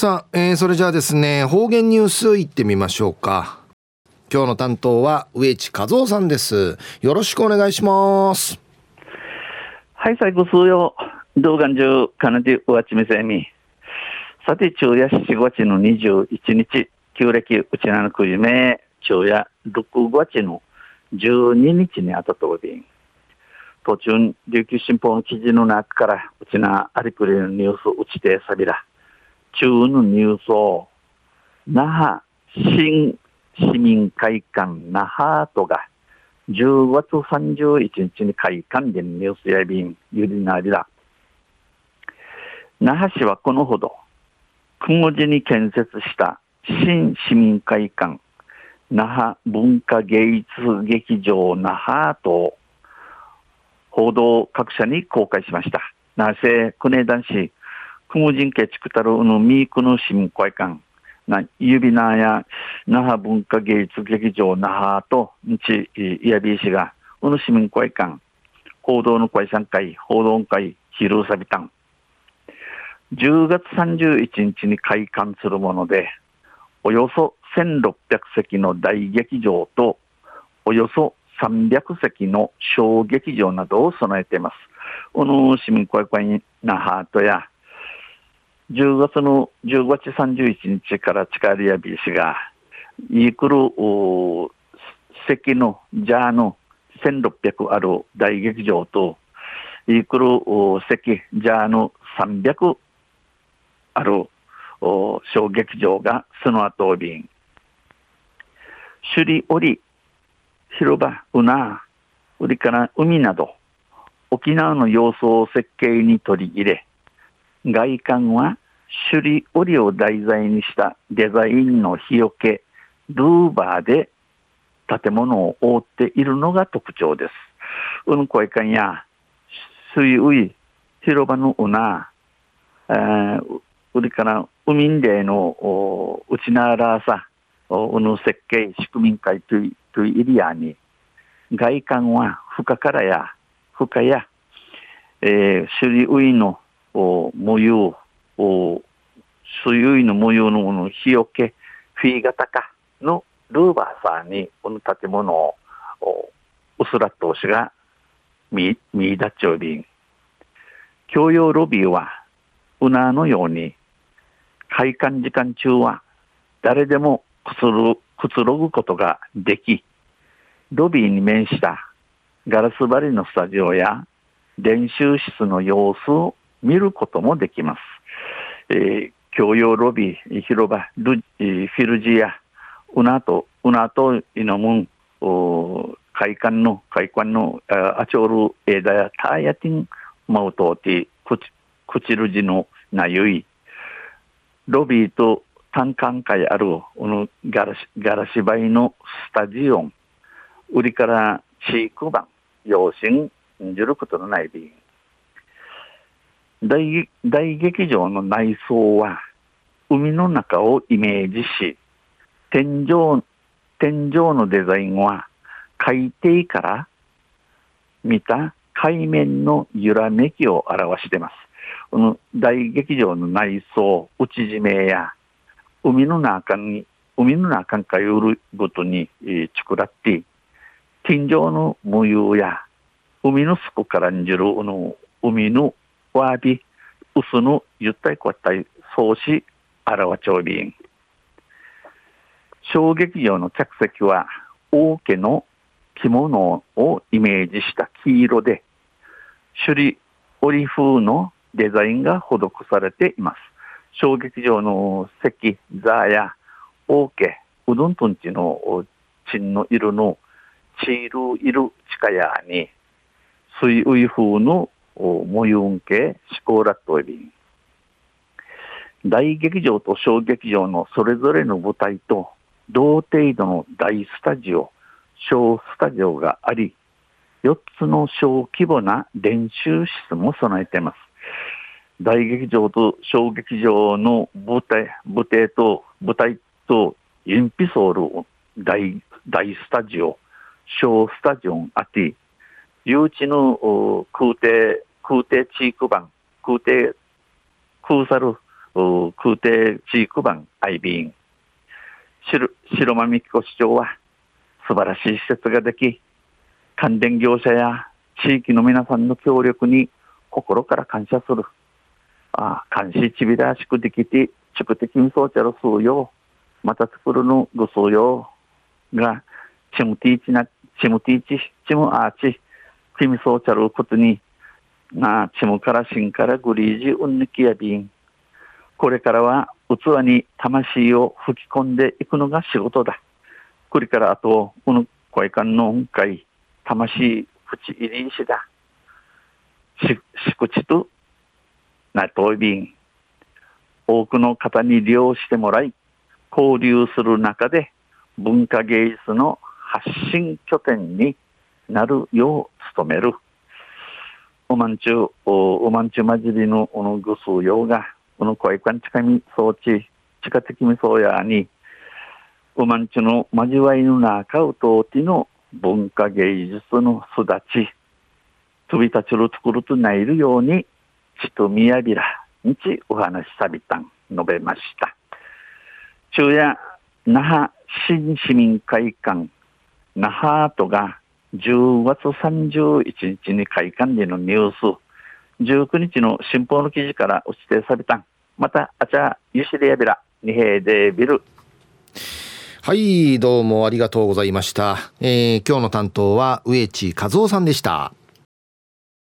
さあ、えー、それじゃあですね、方言ニュースいってみましょうか。今日の担当は植地和夫さんです。よろしくお願いします。はい、最後数曜、動画中、かなりうわちみせみ。さて、昼夜7月の21日、旧暦うちなのくじめ、昼夜6月の12日にあたとおり、途中、琉球新報の記事の中から、うちなありくりのニュースうちてさびら、中のニュースを、那覇新市民会館那覇とが、10月31日に開館でニュースやびん、ゆりなりだ。那覇市はこのほど、雲寺に建設した新市民会館、那覇文化芸術劇場那覇と報道各社に公開しました。なぜ、国枝市、雲人家地区たるのミークの市民会館、な指名や那覇文化芸術劇場那覇と日いやびしが、この市民会館、報道の会参会、報道会、昼サビタン、10月31日に開館するもので、およそ1600席の大劇場と、およそ300席の小劇場などを備えています。この市民会館那覇とや、10月の10月31日から近りやびしが、いくる席のジャーの1600ある大劇場と、いくる席ジャーの300ある小劇場がその後便。首里折、広場、うな、売りから海など、沖縄の様子を設計に取り入れ、外観は首里織を題材にしたデザインの日よけ、ルーバーで建物を覆っているのが特徴です。うんこいかんや、水い、広場のうな、えー、それから海んでのうちならさ、うの設計、仕組み会というというエリアに、外観は深からや、深や、えー、種類のお模様お、水類の模様のもの日よけ、フィー型かのルーバーさんにこの建物を、うすら投資が見、見出っちょうびん。共用ロビーは、うなのように開館時間中は誰でもくつろくつろぐことができ、ロビーに面したガラス張りのスタジオや練習室の様子を見ることもできます。えー、共用ロビー、広場、ルフィルジア、うなと、うなといのむん、会館の、会館のあちょる枝やターヤティン、マウトーティ、くち、くちるじのなゆい、ロビーと単館会あるこのガラシガラ芝居のスタジオン、売りから飼育版、養親、じることのない便。大大劇場の内装は海の中をイメージし、天井、天井のデザインは海底から見た海面の揺らめきを表しています。この大劇場の内装、内締めや、海の中に、海の中に通るごとに、えー、作らって、天井の模様や、海の底からんじる、の海のわび、薄のゆったりこったい、そうし、あらわちょうびん。小劇場の客席は、王家の着物をイメージした黄色で、首里織風のデザインが施されています。小劇場の席、座や、オーケ、うどんとんちのチンの色のチールいる地下屋に、水ウイ風の模様系シコーラットエビン。大劇場と小劇場のそれぞれの舞台と同程度の大スタジオ、小スタジオがあり、4つの小規模な練習室も備えています。大劇場と小劇場の舞台、舞台と、舞台と、インピソール大、大スタジオ、小スタジオンあて、誘致の空挺、空挺地区版、空挺、空サル空挺地区版アイビーン。白間美紀子市長は素晴らしい施設ができ、関連業者や地域の皆さんの協力に心から感謝する。あ監視ちびらしくできて、宿敵に装置の数よ、また作るのぐ数よ、が、チムティーチな、チムティーチ、チムアーチ、キミソーチャルことに、な、チムからシンからグリージウンニキやビン。これからは器に魂を吹き込んでいくのが仕事だ。これからあと、この声感の音階、魂、口入りしだ。し、しくちと、なといびん。多くの方に利用してもらい、交流する中で文化芸術の発信拠点になるよう努める。おまんちゅう、おまんちゅうまじりのおのぐすうようが、この声感近み装置、近的みそうやに、おまんちゅうの交わいの中うとうての文化芸術の育ち、飛び立ちるところとないるように、ちとみやびら、にちお話しさびたん、述べました。昼夜、那覇新市民会館、那覇跡が10月31日に開館でのニュース、19日の新報の記事から落ちてさびたん。また、あちゃ、ゆしりやびら、にへでビル。はい、どうもありがとうございました。えー、今日の担当は植地和夫さんでした。